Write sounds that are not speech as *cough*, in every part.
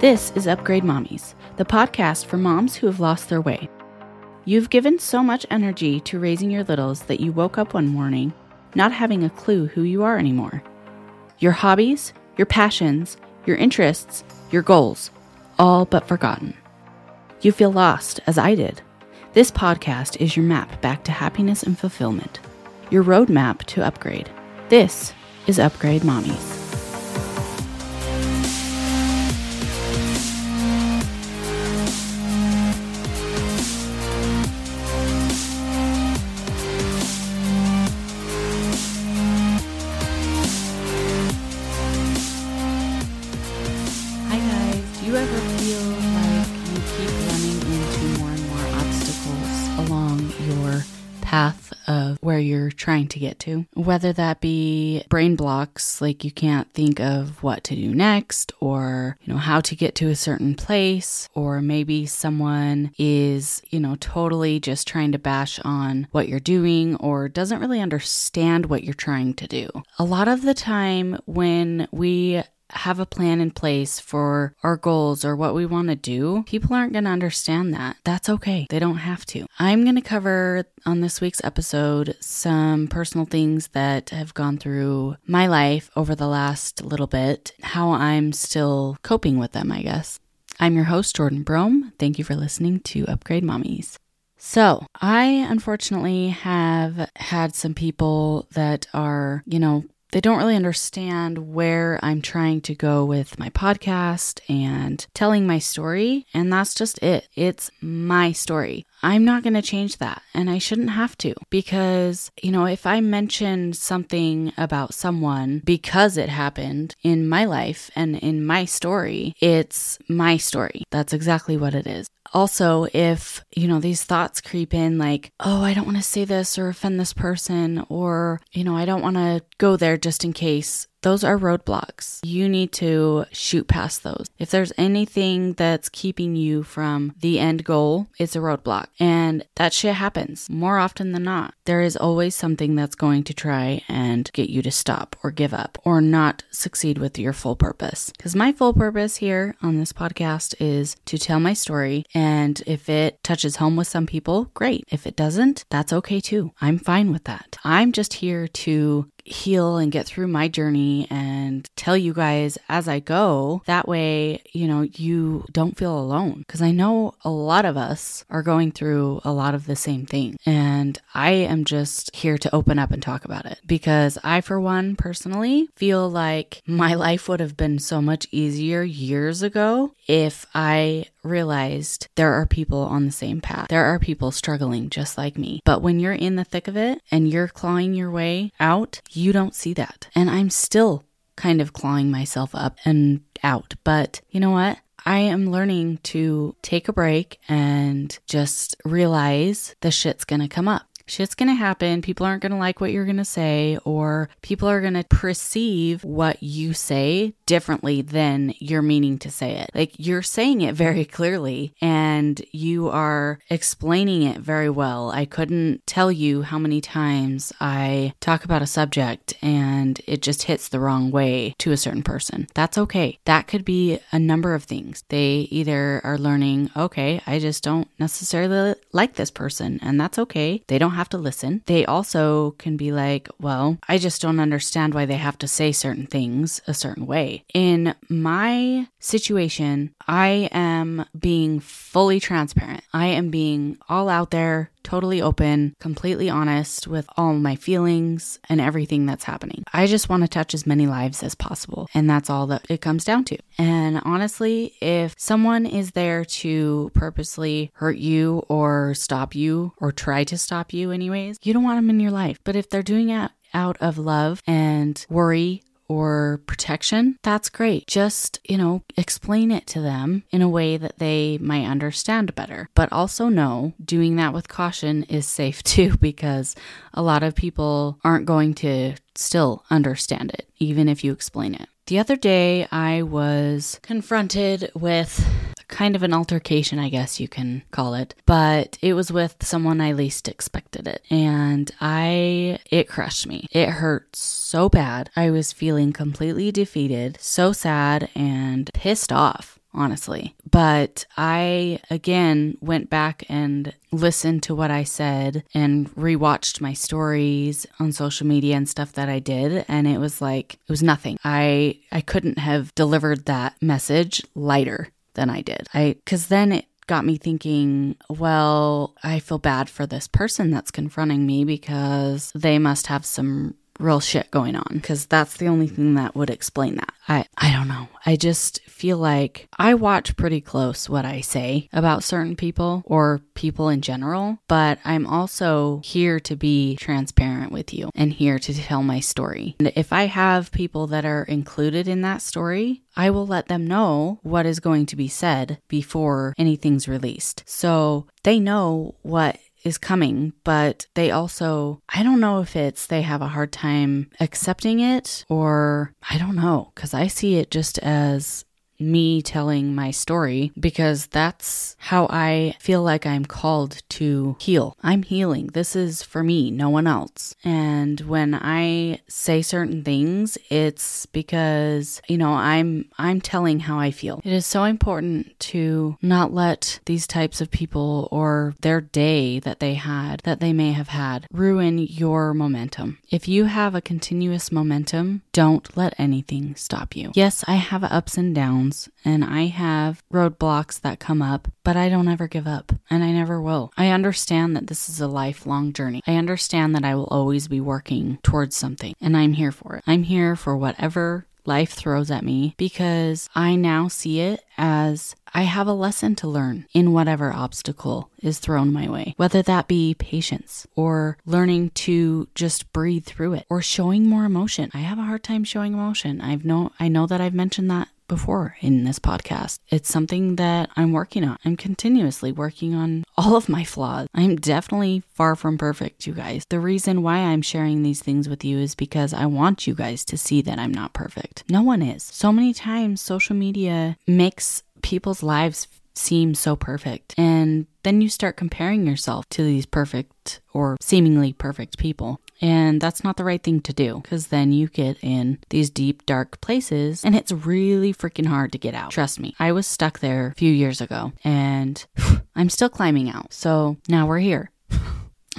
This is Upgrade Mommies, the podcast for moms who have lost their way. You've given so much energy to raising your littles that you woke up one morning not having a clue who you are anymore. Your hobbies, your passions, your interests, your goals, all but forgotten. You feel lost, as I did. This podcast is your map back to happiness and fulfillment, your roadmap to upgrade. This is Upgrade Mommies. Trying to get to? Whether that be brain blocks, like you can't think of what to do next or, you know, how to get to a certain place, or maybe someone is, you know, totally just trying to bash on what you're doing or doesn't really understand what you're trying to do. A lot of the time when we have a plan in place for our goals or what we want to do, people aren't going to understand that. That's okay. They don't have to. I'm going to cover on this week's episode some personal things that have gone through my life over the last little bit, how I'm still coping with them, I guess. I'm your host, Jordan Brome. Thank you for listening to Upgrade Mommies. So, I unfortunately have had some people that are, you know, they don't really understand where I'm trying to go with my podcast and telling my story. And that's just it. It's my story. I'm not going to change that. And I shouldn't have to because, you know, if I mention something about someone because it happened in my life and in my story, it's my story. That's exactly what it is. Also, if, you know, these thoughts creep in like, oh, I don't want to say this or offend this person, or, you know, I don't want to go there just in case, those are roadblocks. You need to shoot past those. If there's anything that's keeping you from the end goal, it's a roadblock. And that shit happens more often than not. There is always something that's going to try and get you to stop or give up or not succeed with your full purpose. Because my full purpose here on this podcast is to tell my story. And if it touches home with some people, great. If it doesn't, that's okay too. I'm fine with that. I'm just here to heal and get through my journey and tell you guys as I go. That way, you know, you don't feel alone. Because I know a lot of us are going through a lot of the same thing. And I am just here to open up and talk about it. Because I, for one, personally feel like my life would have been so much easier years ago if I realized there are people on the same path. There are people struggling just like me. But when you're in the thick of it and you're clawing your way out, you don't see that. And I'm still kind of clawing myself up and out. But you know what? I am learning to take a break and just realize the shit's gonna come up shit's gonna happen. People aren't gonna like what you're gonna say, or people are gonna perceive what you say differently than you're meaning to say it. Like you're saying it very clearly and you are explaining it very well. I couldn't tell you how many times I talk about a subject and it just hits the wrong way to a certain person. That's okay. That could be a number of things. They either are learning, okay, I just don't necessarily like this person, and that's okay. They don't have to listen. They also can be like, well, I just don't understand why they have to say certain things a certain way. In my situation, I am being fully transparent. I am being all out there, totally open, completely honest with all my feelings and everything that's happening. I just want to touch as many lives as possible. And that's all that it comes down to. And honestly, if someone is there to purposely hurt you or stop you or try to stop you, anyways, you don't want them in your life. But if they're doing it out of love and worry or protection, that's great. Just, you know, explain it to them in a way that they might understand better. But also know doing that with caution is safe *laughs* too, because a lot of people aren't going to still understand it, even if you explain it. The other day, I was confronted with kind of an altercation, I guess you can call it, but it was with someone I least expected it. And I, it crushed me. It hurt so bad. I was feeling completely defeated, so sad, and pissed off honestly. But I again went back and listened to what I said and rewatched my stories on social media and stuff that I did and it was like it was nothing. I I couldn't have delivered that message lighter than I did. I cuz then it got me thinking, well, I feel bad for this person that's confronting me because they must have some real shit going on because that's the only thing that would explain that. I I don't know. I just feel like I watch pretty close what I say about certain people or people in general, but I'm also here to be transparent with you and here to tell my story. And if I have people that are included in that story, I will let them know what is going to be said before anything's released. So they know what is coming, but they also, I don't know if it's they have a hard time accepting it or I don't know, because I see it just as me telling my story because that's how I feel like I'm called to heal. I'm healing. This is for me, no one else. And when I say certain things, it's because, you know, I'm I'm telling how I feel. It is so important to not let these types of people or their day that they had that they may have had ruin your momentum. If you have a continuous momentum, don't let anything stop you. Yes, I have ups and downs and I have roadblocks that come up, but I don't ever give up and I never will. I understand that this is a lifelong journey. I understand that I will always be working towards something and I'm here for it. I'm here for whatever life throws at me because I now see it as I have a lesson to learn in whatever obstacle is thrown my way, whether that be patience or learning to just breathe through it or showing more emotion. I have a hard time showing emotion. I've know I know that I've mentioned that before in this podcast. It's something that I'm working on. I'm continuously working on all of my flaws. I'm definitely far from perfect, you guys. The reason why I'm sharing these things with you is because I want you guys to see that I'm not perfect. No one is. So many times, social media makes people's lives seem so perfect. And then you start comparing yourself to these perfect or seemingly perfect people. And that's not the right thing to do because then you get in these deep, dark places and it's really freaking hard to get out. Trust me, I was stuck there a few years ago and *sighs* I'm still climbing out. So now we're here.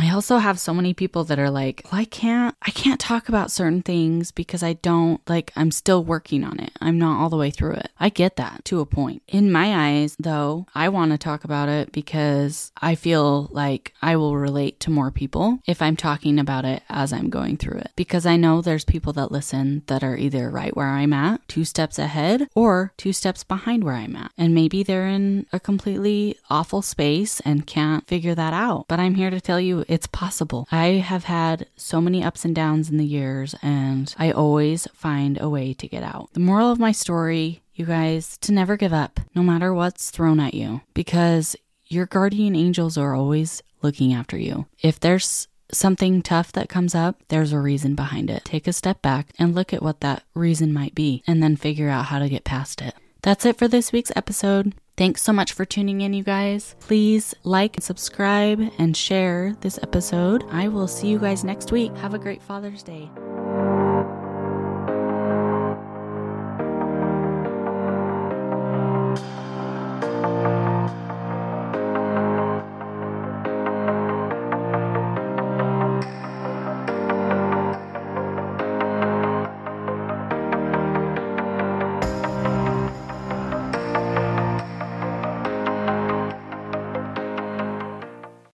I also have so many people that are like, well, I can't, I can't talk about certain things because I don't like, I'm still working on it. I'm not all the way through it. I get that to a point. In my eyes, though, I want to talk about it because I feel like I will relate to more people if I'm talking about it as I'm going through it. Because I know there's people that listen that are either right where I'm at, two steps ahead, or two steps behind where I'm at. And maybe they're in a completely awful space and can't figure that out. But I'm here to tell you it's possible. I have had so many ups and downs in the years, and I always find a way to get out. The moral of my story, you guys, to never give up, no matter what's thrown at you, because your guardian angels are always looking after you. If there's something tough that comes up, there's a reason behind it. Take a step back and look at what that reason might be, and then figure out how to get past it. That's it for this week's episode. Thanks so much for tuning in, you guys. Please like, subscribe, and share this episode. I will see you guys next week. Have a great Father's Day.